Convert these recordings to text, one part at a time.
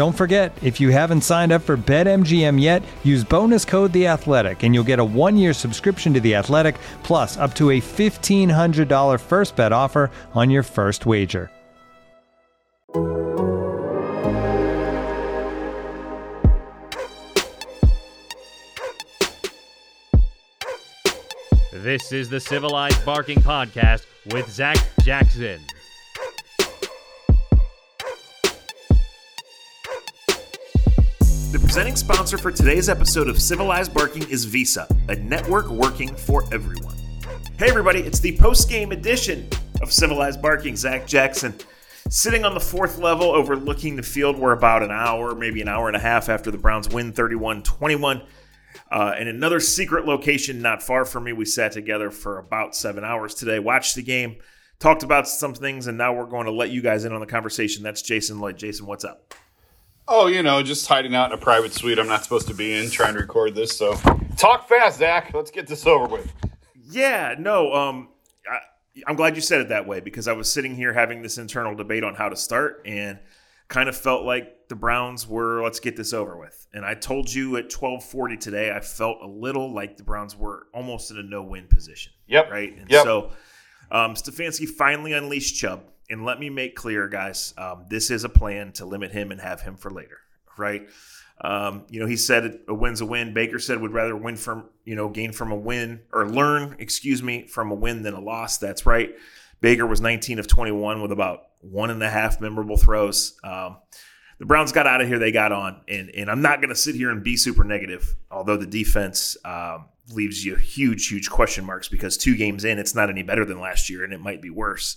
Don't forget, if you haven't signed up for BetMGM yet, use bonus code The Athletic, and you'll get a one-year subscription to The Athletic, plus up to a $1,500 first bet offer on your first wager. This is the Civilized Barking Podcast with Zach Jackson. Presenting sponsor for today's episode of Civilized Barking is Visa, a network working for everyone. Hey, everybody, it's the post game edition of Civilized Barking. Zach Jackson sitting on the fourth level overlooking the field. We're about an hour, maybe an hour and a half after the Browns win 31 21. Uh, in another secret location not far from me, we sat together for about seven hours today, watched the game, talked about some things, and now we're going to let you guys in on the conversation. That's Jason Lloyd. Jason, what's up? Oh, you know, just hiding out in a private suite I'm not supposed to be in, trying to record this. So, talk fast, Zach. Let's get this over with. Yeah, no, um, I, I'm glad you said it that way because I was sitting here having this internal debate on how to start and kind of felt like the Browns were let's get this over with. And I told you at 12:40 today I felt a little like the Browns were almost in a no-win position. Yep. Right? And Yep. so um, Stefanski finally unleashed Chubb. And let me make clear, guys, um, this is a plan to limit him and have him for later, right? Um, you know, he said a win's a win. Baker said would rather win from, you know, gain from a win or learn, excuse me, from a win than a loss. That's right. Baker was 19 of 21 with about one and a half memorable throws. Um, the Browns got out of here. They got on, and and I'm not going to sit here and be super negative. Although the defense um, leaves you huge, huge question marks because two games in, it's not any better than last year, and it might be worse.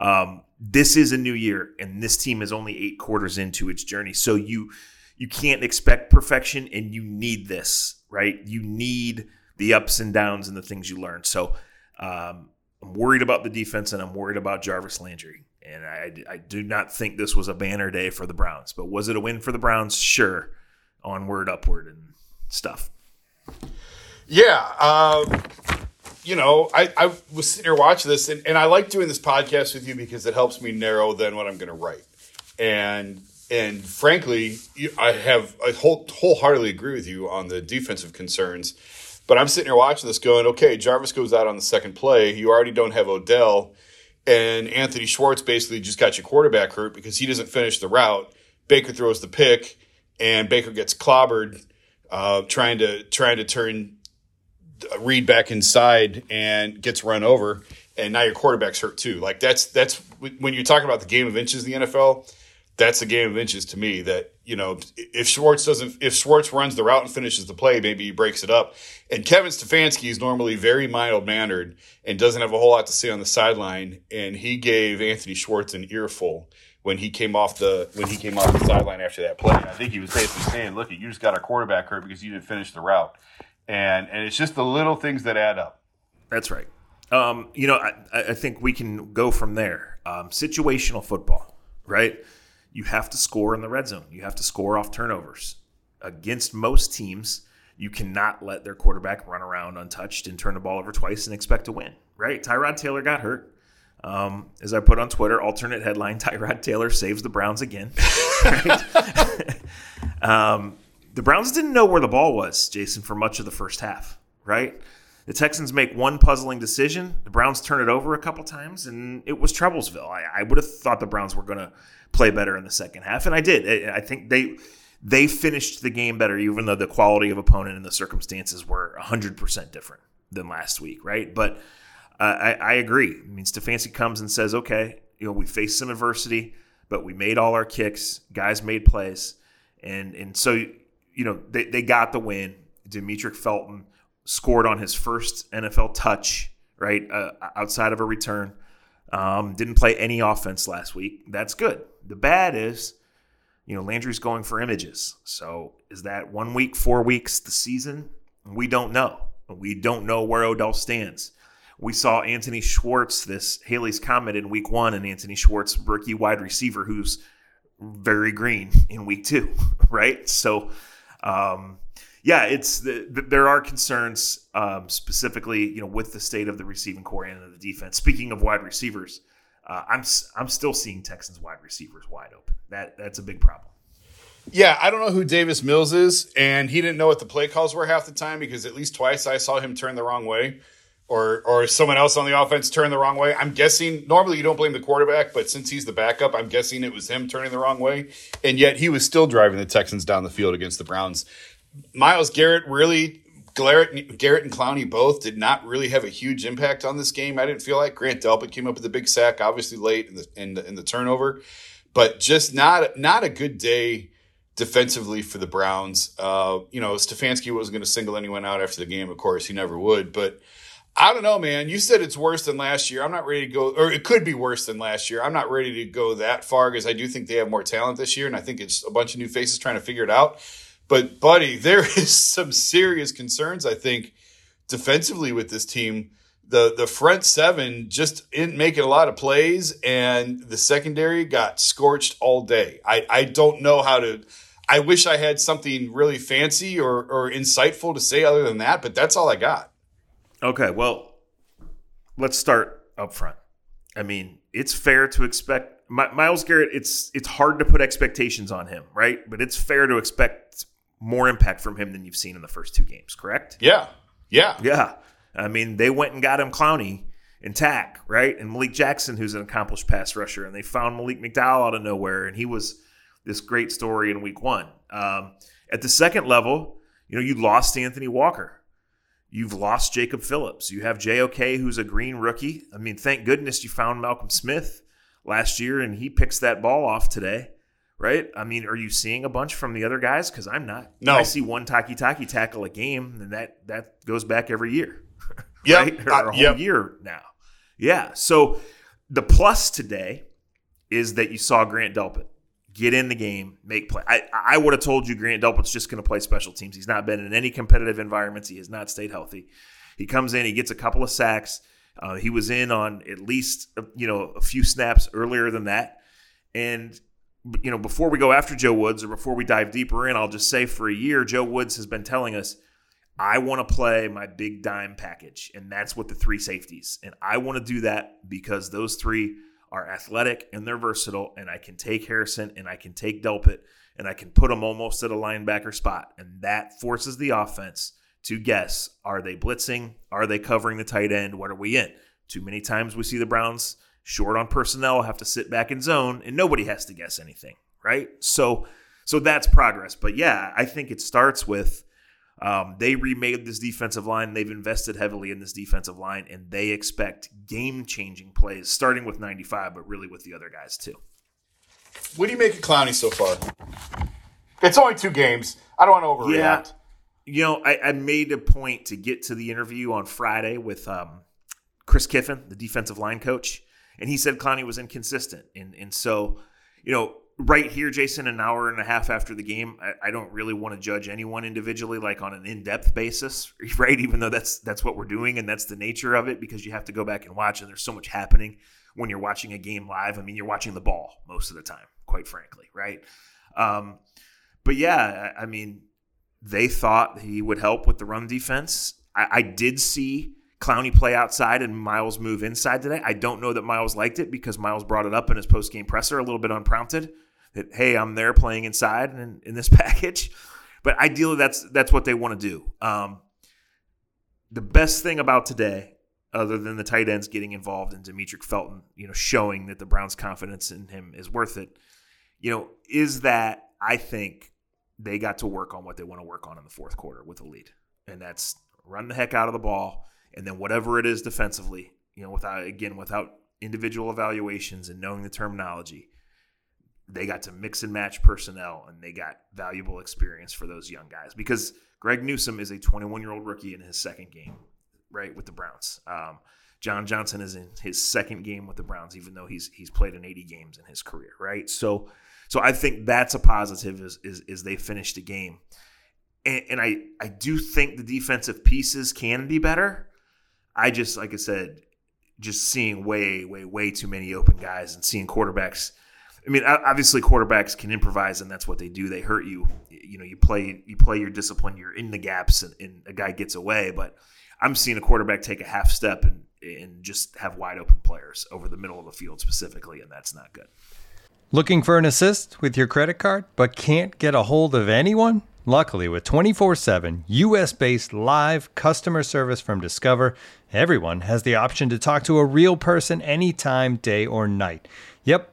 Um, this is a new year, and this team is only eight quarters into its journey. So you you can't expect perfection, and you need this, right? You need the ups and downs and the things you learn. So um, I'm worried about the defense, and I'm worried about Jarvis Landry. And I, I do not think this was a banner day for the Browns. But was it a win for the Browns? Sure. Onward, upward, and stuff. Yeah. Um, you know, I, I was sitting here watching this, and, and I like doing this podcast with you because it helps me narrow then what I'm going to write. And and frankly, I have I whole, wholeheartedly agree with you on the defensive concerns. But I'm sitting here watching this, going, okay, Jarvis goes out on the second play. You already don't have Odell, and Anthony Schwartz basically just got your quarterback hurt because he doesn't finish the route. Baker throws the pick, and Baker gets clobbered, uh, trying to trying to turn Reid back inside and gets run over, and now your quarterback's hurt too. Like that's that's when you're talking about the game of inches in the NFL. That's a game of inches to me. That you know, if Schwartz doesn't, if Schwartz runs the route and finishes the play, maybe he breaks it up. And Kevin Stefanski is normally very mild mannered and doesn't have a whole lot to say on the sideline. And he gave Anthony Schwartz an earful when he came off the when he came off the sideline after that play. And I think he was basically saying, "Look, you just got our quarterback hurt because you didn't finish the route." And and it's just the little things that add up. That's right. Um, you know, I, I think we can go from there. Um, situational football, right? You have to score in the red zone. You have to score off turnovers. Against most teams, you cannot let their quarterback run around untouched and turn the ball over twice and expect to win, right? Tyrod Taylor got hurt. Um, as I put on Twitter, alternate headline: Tyrod Taylor saves the Browns again. Um, the Browns didn't know where the ball was, Jason, for much of the first half. Right? The Texans make one puzzling decision. The Browns turn it over a couple times, and it was Troublesville. I, I would have thought the Browns were going to play better in the second half, and I did. I think they they finished the game better, even though the quality of opponent and the circumstances were 100% different than last week, right? But uh, I, I, agree. I mean, Stefanski comes and says, okay, you know, we faced some adversity, but we made all our kicks. Guys made plays. And, and so, you know, they, they got the win. Demetric Felton scored on his first NFL touch, right, uh, outside of a return. Um, didn't play any offense last week. That's good. The bad is you know, Landry's going for images. So is that one week, four weeks, the season? We don't know. We don't know where Odell stands. We saw Anthony Schwartz, this Halley's Comet in week one, and Anthony Schwartz, rookie wide receiver, who's very green in week two, right? So, um, yeah, it's the, the, there are concerns um, specifically, you know, with the state of the receiving corps and the defense. Speaking of wide receivers, uh, I'm I'm still seeing Texans wide receivers wide open. That that's a big problem. Yeah, I don't know who Davis Mills is, and he didn't know what the play calls were half the time because at least twice I saw him turn the wrong way, or or someone else on the offense turn the wrong way. I'm guessing normally you don't blame the quarterback, but since he's the backup, I'm guessing it was him turning the wrong way, and yet he was still driving the Texans down the field against the Browns. Myles Garrett really Garrett, Garrett and Clowney both did not really have a huge impact on this game. I didn't feel like Grant Delpit came up with a big sack, obviously late in the in the, in the turnover, but just not not a good day defensively for the Browns. Uh, you know, Stefanski wasn't going to single anyone out after the game. Of course, he never would. But I don't know, man. You said it's worse than last year. I'm not ready to go, or it could be worse than last year. I'm not ready to go that far because I do think they have more talent this year, and I think it's a bunch of new faces trying to figure it out. But buddy, there is some serious concerns I think defensively with this team. The the front seven just isn't making a lot of plays, and the secondary got scorched all day. I, I don't know how to. I wish I had something really fancy or, or insightful to say other than that, but that's all I got. Okay, well, let's start up front. I mean, it's fair to expect Myles Garrett. It's it's hard to put expectations on him, right? But it's fair to expect more impact from him than you've seen in the first two games, correct? Yeah. Yeah. Yeah. I mean, they went and got him Clowney and Takk, right? And Malik Jackson, who's an accomplished pass rusher, and they found Malik McDowell out of nowhere, and he was this great story in week one. Um, at the second level, you know, you lost Anthony Walker. You've lost Jacob Phillips. You have JOK, who's a green rookie. I mean, thank goodness you found Malcolm Smith last year, and he picks that ball off today right? I mean, are you seeing a bunch from the other guys? Because I'm not. No, I see one Taki Taki tackle a game, and that that goes back every year, yeah, right? Or uh, a whole yep. year now. Yeah. So the plus today is that you saw Grant Delpit get in the game, make play. I, I would have told you Grant Delpit's just going to play special teams. He's not been in any competitive environments. He has not stayed healthy. He comes in, he gets a couple of sacks. Uh, he was in on at least you know a few snaps earlier than that, and you know, before we go after Joe Woods or before we dive deeper in, I'll just say for a year, Joe Woods has been telling us, I want to play my big dime package. And that's what the three safeties. And I want to do that because those three are athletic and they're versatile. And I can take Harrison and I can take Delpit and I can put them almost at a linebacker spot. And that forces the offense to guess are they blitzing? Are they covering the tight end? What are we in? Too many times we see the Browns short on personnel, have to sit back in zone, and nobody has to guess anything, right? So, so that's progress. But yeah, I think it starts with um, they remade this defensive line. They've invested heavily in this defensive line, and they expect game-changing plays, starting with 95, but really with the other guys too. What do you make of Clowney so far? It's only two games. I don't want to overreact. Yeah. You know, I, I, made a point to get to the interview on Friday with um, Chris Kiffin, the defensive line coach and he said Clowney was inconsistent. And and so, you know, right here, Jason, an hour and a half after the game, I, I don't really want to judge anyone individually, like on an in-depth basis, right? Even though that's that's what we're doing and that's the nature of it, because you have to go back and watch, and there's so much happening when you're watching a game live. I mean, you're watching the ball most of the time, quite frankly, right? Um, but yeah, I mean, they thought he would help with the run defense. I, I did see Clowney play outside and Myles move inside today. I don't know that Myles liked it because Myles brought it up in his post game presser a little bit unprompted that hey, I'm there playing inside in, in this package. But ideally, that's that's what they want to do. Um, the best thing about today, other than the tight ends getting involved and Demetric Felton, you know, showing that the Browns' confidence in him is worth it, you know, is that I think they got to work on what they want to work on in the fourth quarter with a lead, and that's run the heck out of the ball, and then whatever it is defensively, you know, without again without individual evaluations and knowing the terminology, they got to mix and match personnel, and they got valuable experience for those young guys because Greg Newsome is a 21 year old rookie in his second game, right, with the Browns. Um, John Johnson is in his second game with the Browns, even though he's he's played in 80 games in his career, right? So, so I think that's a positive is is, is they finished the game, and, and I I do think the defensive pieces can be better. I just like I said, just seeing way way way too many open guys and seeing quarterbacks. I mean, obviously quarterbacks can improvise, and that's what they do. They hurt you. You know, you play you play your discipline. You're in the gaps, and, and a guy gets away. But I'm seeing a quarterback take a half step and and just have wide open players over the middle of the field specifically, and that's not good. Looking for an assist with your credit card, but can't get a hold of anyone? Luckily, with 24 7 US based live customer service from Discover, everyone has the option to talk to a real person anytime, day or night. Yep,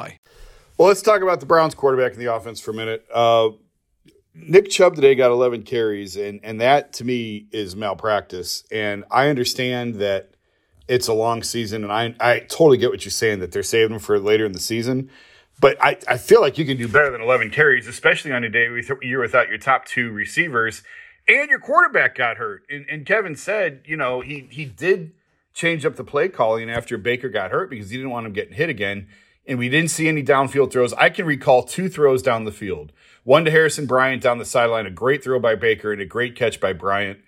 Well, let's talk about the Browns quarterback in the offense for a minute. Uh, Nick Chubb today got 11 carries, and and that to me is malpractice. And I understand that it's a long season, and I I totally get what you're saying that they're saving him for later in the season. But I, I feel like you can do better than 11 carries, especially on a day where you're without your top two receivers and your quarterback got hurt. And, and Kevin said, you know, he he did change up the play calling after Baker got hurt because he didn't want him getting hit again and we didn't see any downfield throws. I can recall two throws down the field. One to Harrison Bryant down the sideline, a great throw by Baker and a great catch by Bryant,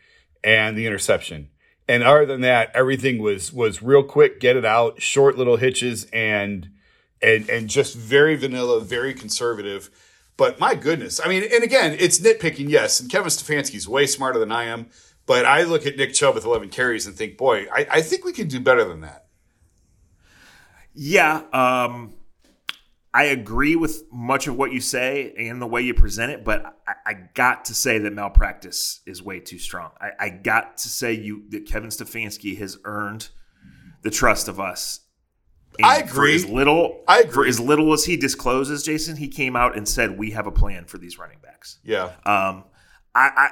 and the interception. And other than that, everything was was real quick, get it out, short little hitches, and and and just very vanilla, very conservative. But my goodness, I mean, and again, it's nitpicking, yes. And Kevin Stefanski's way smarter than I am. But I look at Nick Chubb with 11 carries and think, boy, I, I think we can do better than that. Yeah, um, I agree with much of what you say and the way you present it, but I, I got to say that malpractice is way too strong. I, I, got to say you that Kevin Stefanski has earned the trust of us. And I agree. For as little, I agree. For as little as he discloses, Jason, he came out and said we have a plan for these running backs. Yeah. Um, I, I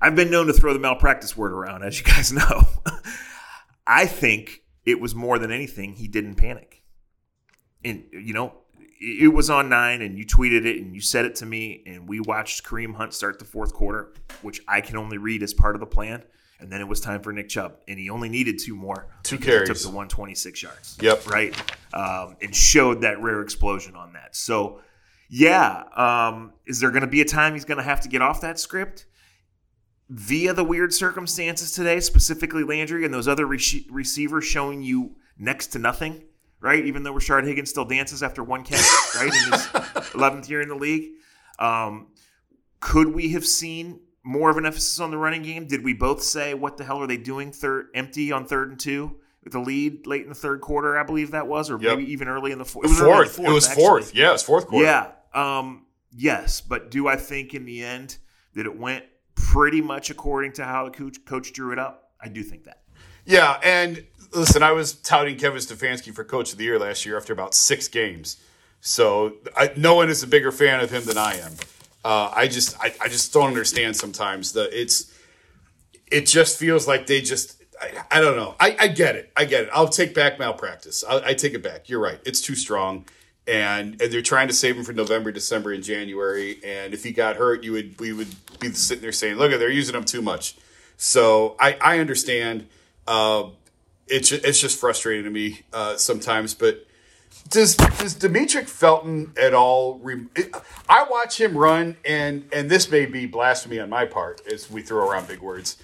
I've been known to throw the malpractice word around, as you guys know. I think it was more than anything he didn't panic. And you know, it was on nine, and you tweeted it, and you said it to me, and we watched Kareem Hunt start the fourth quarter, which I can only read as part of the plan. And then it was time for Nick Chubb, and he only needed two more. Two carries. Took the 126 yards. Yep. Right. Um, and showed that rare explosion on that. So, yeah. Um, is there going to be a time he's going to have to get off that script? Via the weird circumstances today, specifically Landry and those other re- receivers showing you next to nothing, right? Even though Rashard Higgins still dances after one catch, right, in his 11th year in the league. Um, could we have seen more of an emphasis on the running game? Did we both say, what the hell are they doing third empty on third and two? With the lead late in the third quarter, I believe that was, or yep. maybe even early in the fourth. It was fourth. fourth. It was actually. fourth. Yeah, it was fourth quarter. Yeah. Um, yes, but do I think in the end that it went pretty much according to how the coach, coach drew it up. I do think that. Yeah, and listen, I was touting Kevin Stefanski for Coach of the Year last year after about six games. So I, no one is a bigger fan of him than I am. Uh, I just I, I, just don't understand sometimes that it's it just feels like they just I, I don't know. I, I, get it. I get it. I'll take back malpractice. I, I take it back. You're right. It's too strong and and they're trying to save him for November, December, and January. And if he got hurt, you would we would be sitting there saying, "Look, they're using him too much." So I I understand. Uh, it's it's just frustrating to me uh, sometimes, but does does Demetric Felton at all? Re- I watch him run, and and this may be blasphemy on my part as we throw around big words.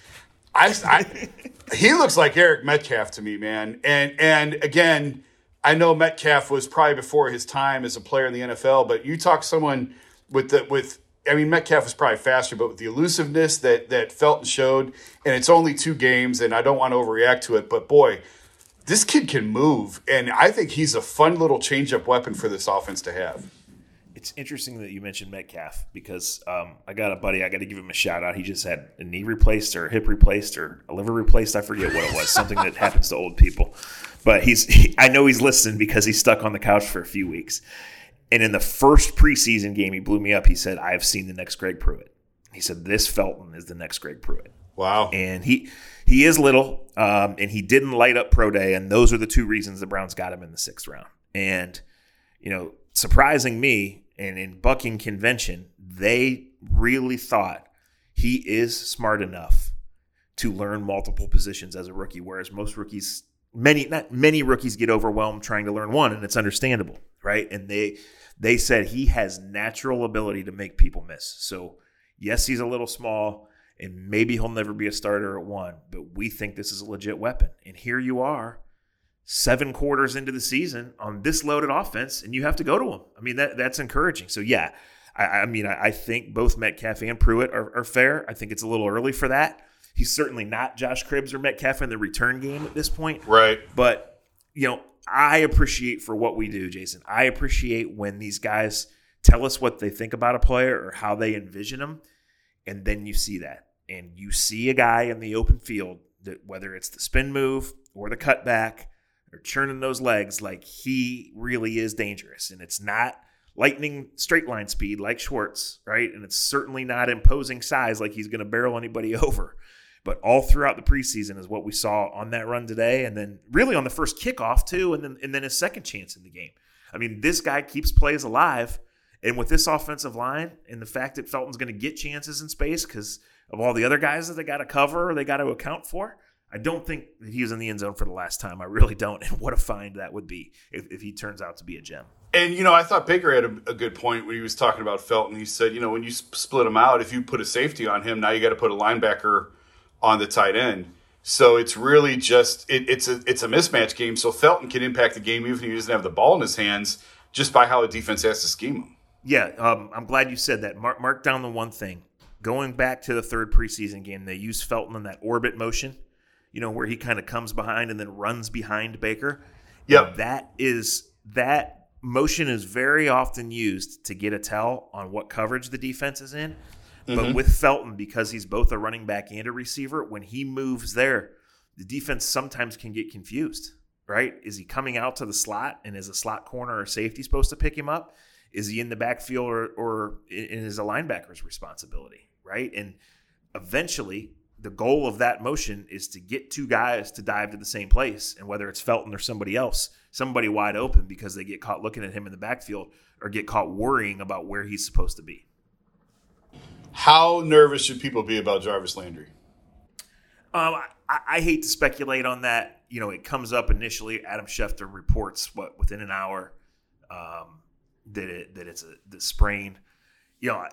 I, I he looks like Eric Metcalf to me, man. And and again, I know Metcalf was probably before his time as a player in the NFL, but you talk someone with the with I mean Metcalf was probably faster, but with the elusiveness that that Felton showed, and it's only two games, and I don't want to overreact to it, but boy, this kid can move, and I think he's a fun little change-up weapon for this offense to have. It's interesting that you mentioned Metcalf because um, I got a buddy. I got to give him a shout out. He just had a knee replaced or a hip replaced or a liver replaced. I forget what it was. Something that happens to old people. But he's. He, I know he's listening because he's stuck on the couch for a few weeks. And in the first preseason game, he blew me up. He said, "I have seen the next Greg Pruitt." He said, "This Felton is the next Greg Pruitt." Wow. And he he is little, um, and he didn't light up pro day, and those are the two reasons the Browns got him in the sixth round. And you know, surprising me, and in bucking convention, they really thought he is smart enough to learn multiple positions as a rookie, whereas most rookies, many not many rookies, get overwhelmed trying to learn one, and it's understandable, right? And they they said he has natural ability to make people miss. So yes, he's a little small, and maybe he'll never be a starter at one, but we think this is a legit weapon. And here you are seven quarters into the season on this loaded offense, and you have to go to him. I mean, that that's encouraging. So yeah, I, I mean, I, I, think both Metcalf and Pruitt are, are, fair. I think it's a little early for that. He's certainly not Josh Cribbs or Metcalf in the return game at this point. Right. But you know, I appreciate for what we do, Jason. I appreciate when these guys tell us what they think about a player or how they envision them, and then you see that, and you see a guy in the open field that whether it's the spin move or the cutback or churning those legs, like he really is dangerous. And it's not lightning straight line speed like Schwartz, right? And it's certainly not imposing size like he's going to barrel anybody over. But all throughout the preseason is what we saw on that run today, and then really on the first kickoff too, and then and then his second chance in the game. I mean, this guy keeps plays alive, and with this offensive line and the fact that Felton's going to get chances in space because of all the other guys that they got to cover or they got to account for, I don't think that he's in the end zone for the last time. I really don't. And what a find that would be if, if he turns out to be a gem. And, you know, I thought Baker had a, a, good point when he was talking about Felton. He said, you know, when you split him out, if you put a safety on him, now you got to put a linebacker on the tight end. So it's really just it, it's a it's a mismatch game. So Felton can impact the game even if he doesn't have the ball in his hands, just by how a defense has to scheme him. Yeah, um, I'm glad you said that. Mark, mark down the one thing. Going back to the third preseason game, they used Felton in that orbit motion you know, where he kind of comes behind and then runs behind Baker. Yeah, that is that motion is very often used to get a tell on what coverage the defense is in. Mm-hmm. But with Felton, because he's both a running back and a receiver, when he moves there, the defense sometimes can get confused. Right? Is he coming out to the slot and is a slot corner or safety supposed to pick him up? Is he in the backfield or, or is a linebacker's responsibility? Right? And eventually the goal of that motion is to get two guys to dive to the same place, and whether it's Felton or somebody else, somebody wide open because they get caught looking at him in the backfield or get caught worrying about where he's supposed to be. How nervous should people be about Jarvis Landry? Um, I, I, hate to speculate on that. You know, it comes up initially. Adam Schefter reports what within an hour um, that it that it's a the sprain. You know,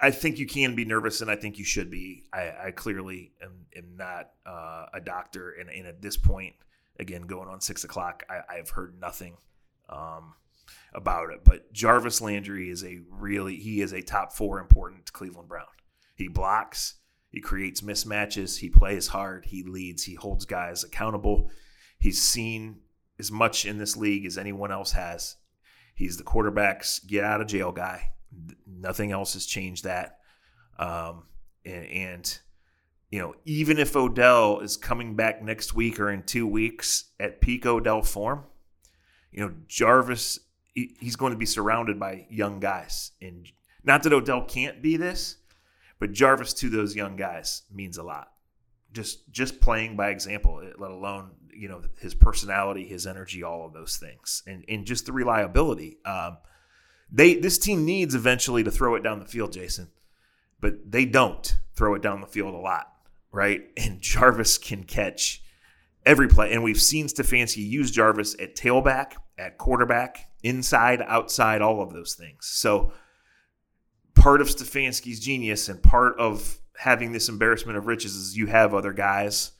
I think you can be nervous, and I think you should be. I, I clearly am, am not uh, a doctor, and, and, at this point, again, going on six o'clock, I, have heard nothing um, about it. But Jarvis Landry is a really he is a top four important Cleveland Brown. He blocks, he creates mismatches, he plays hard, he leads, he holds guys accountable. He's seen as much in this league as anyone else has. He's the quarterback's get out of jail guy Nothing else has changed that. Um, and, and, you know, even if Odell is coming back next week or in two weeks at peak Odell form, you know, Jarvis, he, he's going to be surrounded by young guys. And not that Odell can't be this, but Jarvis to those young guys means a lot. Just just playing by example, let alone you know his personality, his energy, all of those things, and and just the reliability. Um, they this team needs eventually to throw it down the field, Jason, but they don't throw it down the field a lot, right? And Jarvis can catch every play. And we've seen Stefanski use Jarvis at tailback, at quarterback, inside, outside, all of those things. So part of Stefanski's genius and part of having this embarrassment of riches is you have other guys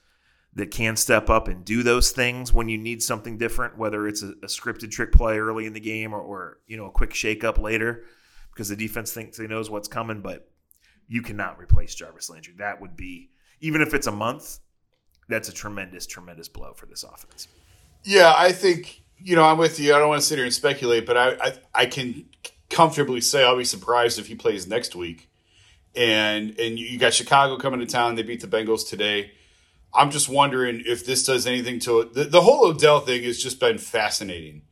that can step up and do those things when you need something different, whether it's a, a scripted trick play early in the game or, or you know a quick shake up later because the defense thinks they knows what's coming. But you cannot replace Jarvis Landry. That would be even if it's a month. That's a tremendous, tremendous blow for this offense. Yeah, I think you know I'm with you. I don't want to sit here and speculate, but I I, I can comfortably say I'll be surprised if he plays next week. And and you got Chicago coming to town. They beat the Bengals today. I'm just wondering if this does anything to it. The, the whole Odell thing has just been fascinating.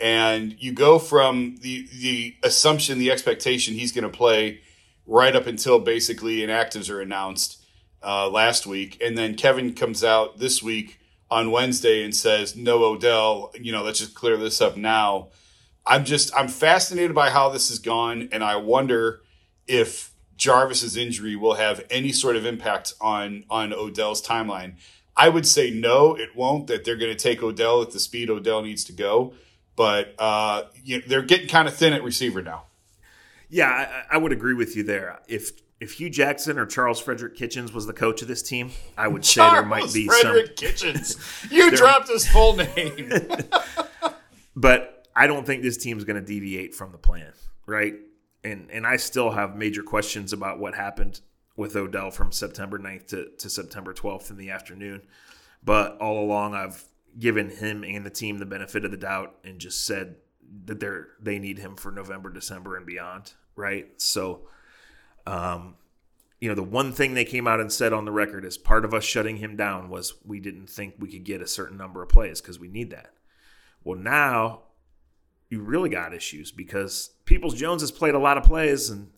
And you go from the the assumption, the expectation he's going to play right up until basically inactives are announced uh, last week, and then Kevin comes out this week on Wednesday and says no Odell. You know, let's just clear this up now. I'm just I'm fascinated by how this has gone, and I wonder if Jarvis's injury will have any sort of impact on on Odell's timeline. I would say no, it won't. That they're going to take Odell at the speed Odell needs to go, but uh, you know, they're getting kind of thin at receiver now. Yeah, I, I, would agree with you there. If if Hue Jackson or Charles Frederick Kitchens was the coach of this team, I would say Charles there might be Frederick some. Kitchens. You dropped his full name. but I don't think this team's going to deviate from the plan, right? And and I still have major questions about what happened with Odell from September 9th to, to September 12th in the afternoon. But all along, I've given him and the team the benefit of the doubt and just said that they're they need him for November, December, and beyond, right? So, um, you know, the one thing they came out and said on the record as part of us shutting him down was we didn't think we could get a certain number of plays because we need that. Well, now you really got issues because Peoples Jones has played a lot of plays and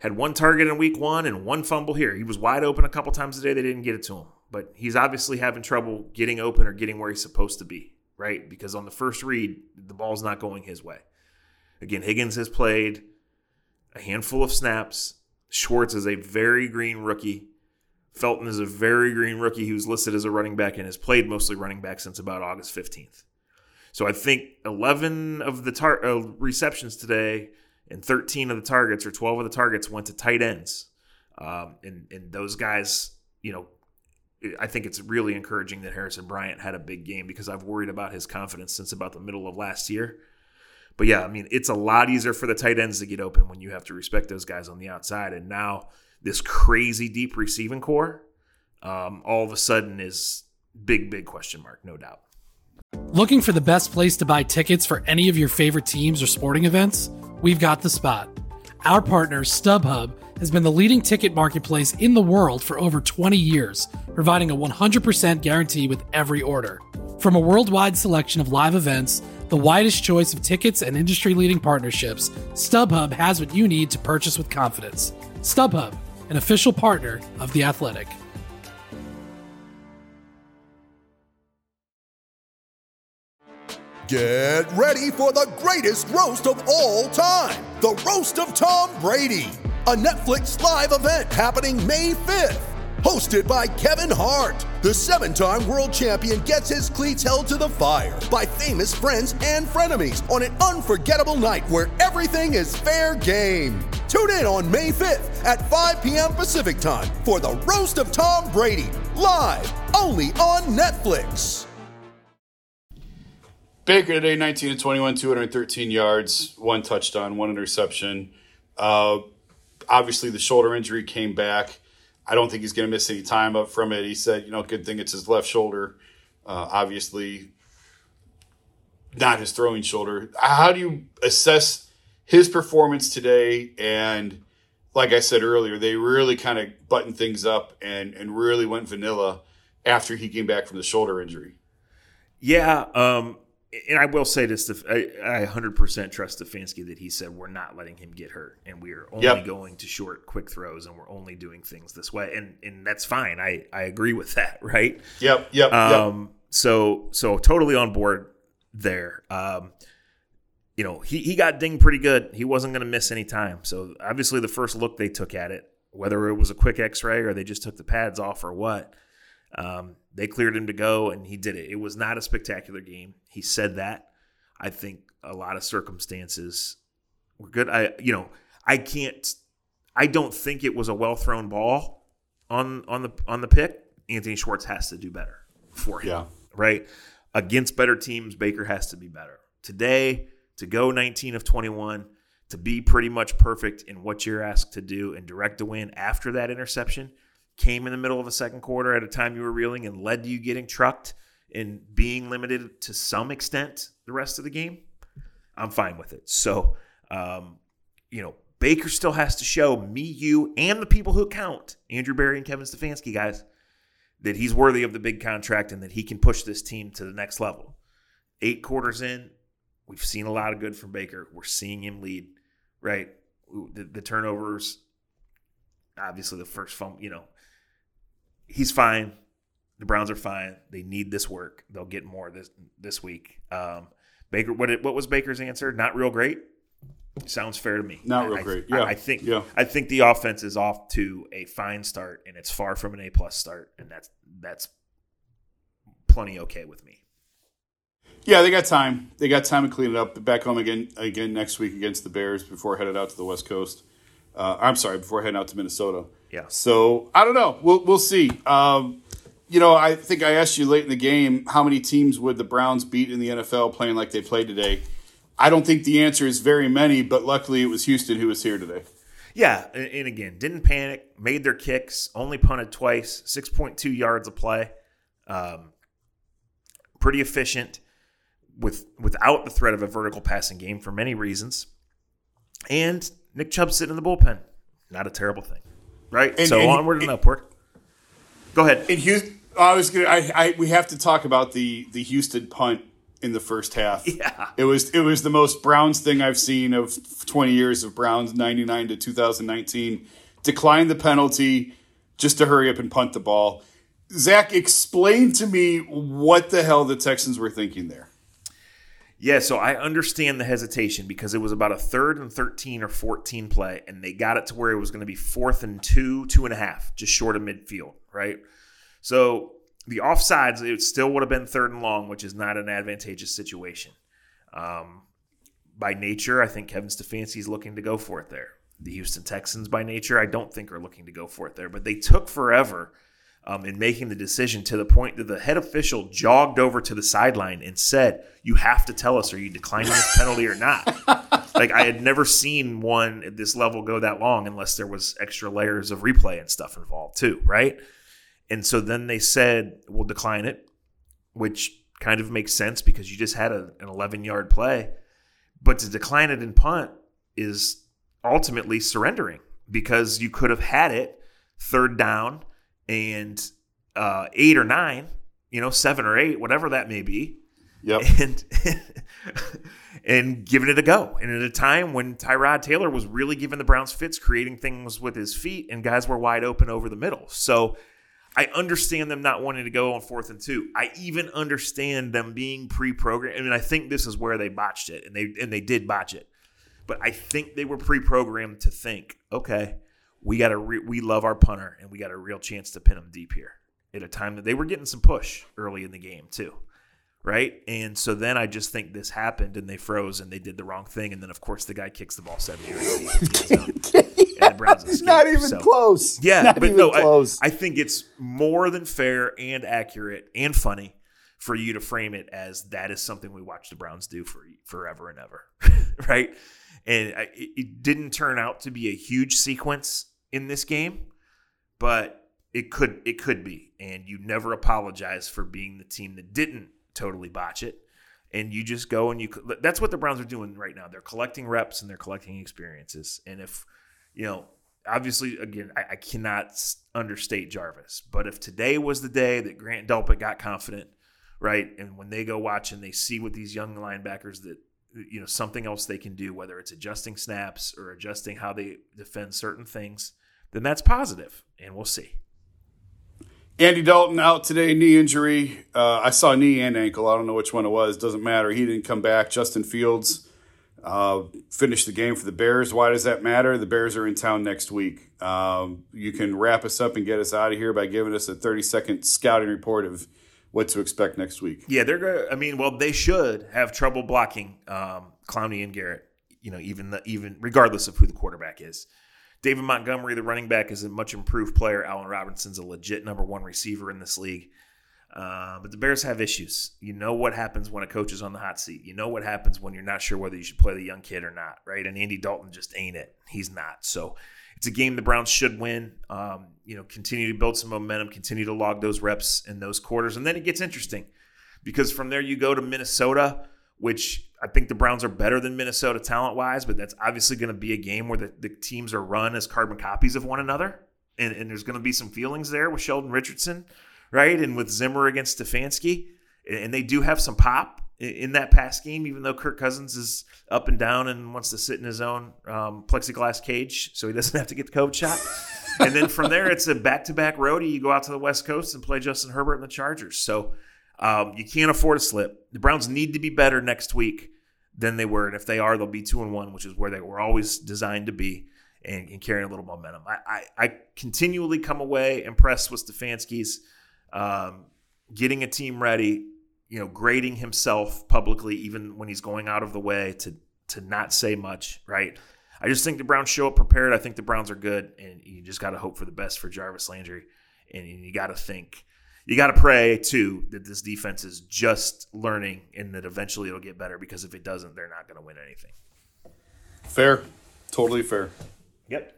had one target in week one and one fumble here. He was wide open a couple times a day. They didn't get it to him, but he's obviously having trouble getting open or getting where he's supposed to be, right? Because on the first read, the ball's not going his way. Again, Higgins has played a handful of snaps. Schwartz is a very green rookie. Felton is a very green rookie who's listed as a running back and has played mostly running back since about August 15th. So I think 11 of the tar- uh, receptions today and 13 of the targets or 12 of the targets went to tight ends. Um, and, and those guys, you know, I think it's really encouraging that Harrison Bryant had a big game because I've worried about his confidence since about the middle of last year. But yeah, I mean, it's a lot easier for the tight ends to get open when you have to respect those guys on the outside. And now this crazy deep receiving corps, um, all of a sudden is big, big question mark, no doubt. Looking for the best place to buy tickets for any of your favorite teams or sporting events? We've got the spot. Our partner, StubHub, has been the leading ticket marketplace in the world for over 20 years, providing a 100% guarantee with every order. From a worldwide selection of live events, the widest choice of tickets, and industry leading partnerships, StubHub has what you need to purchase with confidence. StubHub, an official partner of The Athletic. Get ready for the greatest roast of all time the Roast of Tom Brady, a Netflix live event happening May 5th. Hosted by Kevin Hart, the seven time world champion gets his cleats held to the fire by famous friends and frenemies on an unforgettable night where everything is fair game. Tune in on May 5th at 5 p.m. Pacific time for the Roast of Tom Brady, live only on Netflix. Baker today, 19 to 21, 213 yards, one touchdown, one interception. Uh, obviously, the shoulder injury came back. I don't think he's going to miss any time up from it. He said, you know, good thing it's his left shoulder. Uh, obviously, not his throwing shoulder. How do you assess his performance today? And like I said earlier, they really kind of buttoned things up and, and really went vanilla after he came back from the shoulder injury. Yeah, um, and I will say this: I, I 100% trust Stefanski that he said we're not letting him get hurt, and we are only Yep. going to short, quick throws, and we're only doing things this way, and and that's fine. I I agree with that, right? Yep, yep, yep. Um, so so totally on board there. Um, you know, he he got dinged pretty good. He wasn't going to miss any time. So obviously, the first look they took at it, whether it was a quick X-ray or they just took the pads off or what, Um, they cleared him to go, and he did it. It was not a spectacular game. He said that. I think a lot of circumstances were good. I, you know, I can't. I don't think it was a well thrown ball on on the on the pick. Anthony Schwartz has to do better for him. Yeah. Right. Against better teams, Baker has to be better. Today, to go 19 of 21, to be pretty much perfect in what you're asked to do and direct the win after that interception came in the middle of a second quarter at a time you were reeling and led to you getting trucked and being limited to some extent the rest of the game, I'm fine with it. So, um, you know, Baker still has to show me, you, and the people who count, Andrew Berry and Kevin Stefanski, guys, that he's worthy of the big contract and that he can push this team to the next level. Eight quarters in, we've seen a lot of good from Baker. We're seeing him lead, right? The, the turnovers, obviously the first phone, you know, he's fine. The Browns are fine. They need this work. They'll get more this this week. Um, Baker, what what was Baker's answer? Not real great. Sounds fair to me. Not real I, great. I, Yeah. I think Yeah. I think the offense is off to a fine start, and it's far from an A plus start, and that's that's plenty okay with me. Yeah, they got time. They got time to clean it up. Back home again again next week against the Bears before headed out to the West Coast. Uh, I'm sorry, before heading out to Minnesota. Yeah. So I don't know. We'll we'll see. Um, you know, I think I asked you late in the game how many teams would the Browns beat in the NFL playing like they played today. I don't think the answer is very many, but luckily it was Houston who was here today. Yeah, and, again, didn't panic, made their kicks, only punted twice, six point two yards a play, um, pretty efficient with without the threat of a vertical passing game for many reasons. And Nick Chubb sitting in the bullpen, not a terrible thing, right? And- so and- onward and and- upward. Go ahead. In Houston, I was gonna. I, I we have to talk about the the Houston punt in the first half. Yeah. It was it was the most Browns thing I've seen of 20 years of Browns 99 to 2019. Declined the penalty just to hurry up and punt the ball. Zach, explain to me what the hell the Texans were thinking there. Yeah, so I understand the hesitation because it was about a third and 13 or 14 play, and they got it to where it was going to be fourth and two, two and a half, just short of midfield, right? So the offsides, it still would have been third and long, which is not an advantageous situation. Um, by nature, I think Kevin Stefanski is looking to go for it there. The Houston Texans, by nature, I don't think are looking to go for it there, but they took forever um, in making the decision to the point that the head official jogged over to the sideline and said, "You have to tell us, are you declining this penalty or not?" like I had never seen one at this level go that long unless there was extra layers of replay and stuff involved too, right? And so then they said, "We'll decline it," which kind of makes sense because you just had a, an 11 yard play, but to decline it in punt is ultimately surrendering because you could have had it third down and uh, eight or nine, you know, seven or eight, whatever that may be, Yep. and and giving it a go. And at a time when Tyrod Taylor was really giving the Browns fits, creating things with his feet, and guys were wide open over the middle. So I understand them not wanting to go on fourth and two. I even understand them being pre-programmed. I mean, I think this is where they botched it, and they and they did botch it. But I think they were pre-programmed to think, okay, we got a re- we love our punter, and we got a real chance to pin him deep here at a time that they were getting some push early in the game too right? And so then I just think this happened and they froze and they did the wrong thing. And then, of course, the guy kicks the ball 70 yards deep into the end zone, and the Browns escape. Not even So- close. Yeah, Not but no, I. I think it's more than fair and accurate and funny for you to frame it as that is something we watch the Browns do for forever and ever, right? And I, it didn't turn out to be a huge sequence in this game, but it could it could be. And you never apologize for being the team that didn't totally botch it. And you just go and you that's what the Browns are doing right now. They're collecting reps and they're collecting experiences. And if you know, obviously, again, I, I cannot understate Jarvis, but if today was the day that Grant Delpit got confident, right, and when they go watch and they see what these young linebackers that you know something else they can do, whether it's adjusting snaps or adjusting how they defend certain things, then that's positive, and we'll see. Andy Dalton out today, knee injury. Uh, I saw knee and ankle. I don't know which one it was. Doesn't matter. He didn't come back. Justin Fields uh, finish the game for the Bears. Why does that matter? The Bears are in town next week. Um, you can wrap us up and get us out of here by giving us a 30 second scouting report of what to expect next week. Yeah, they're going to, I mean, well, they should have trouble blocking um, Clowney and Garrett, you know, even the, even regardless of who the quarterback is. David Montgomery, the running back, is a much improved player. Allen Robinson's a legit number one receiver in this league. Uh, but the Bears have issues. You know what happens when a coach is on the hot seat. You know what happens when you're not sure whether you should play the young kid or not, right? And Andy Dalton just ain't it. He's not. So it's a game the Browns should win. Um, you know, continue to build some momentum, continue to log those reps in those quarters, and then it gets interesting because from there you go to Minnesota, which I think the Browns are better than Minnesota talent wise, but that's obviously going to be a game where the, the teams are run as carbon copies of one another, and, and there's going to be some feelings there with Sheldon Richardson right? And with Zimmer against Stefanski, and they do have some pop in that pass game, even though Kirk Cousins is up and down and wants to sit in his own um, plexiglass cage so he doesn't have to get the COVID shot. and then from there, it's a back-to-back roadie. You go out to the West Coast and play Justin Herbert and the Chargers. So um, you can't afford a slip. The Browns need to be better next week than they were, and if they are, they'll be two and one, which is where they were always designed to be, and, and carrying a little momentum. I, I, I continually come away impressed with Stefanski's um, getting a team ready, you know, grading himself publicly, even when he's going out of the way to to not say much, right? I just think the Browns show up prepared. I think the Browns are good, and you just got to hope for the best for Jarvis Landry, and you got to think, you got to pray too that this defense is just learning, and that eventually it'll get better. Because if it doesn't, they're not going to win anything. Fair, totally fair. Yep.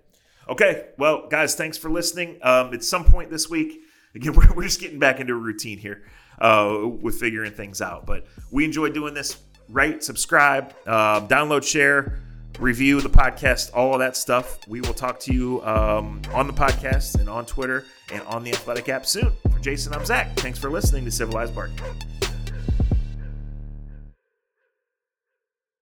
Okay. Well, guys, thanks for listening. Um, at some point this week, again, we're, we're just getting back into a routine here uh, with figuring things out. But we enjoy doing this. Rate, subscribe, uh, download, share, review the podcast, all of that stuff. We will talk to you um, on the podcast and on Twitter and on the Athletic app soon. For Jason, I'm Zach. Thanks for listening to Civilized Barking.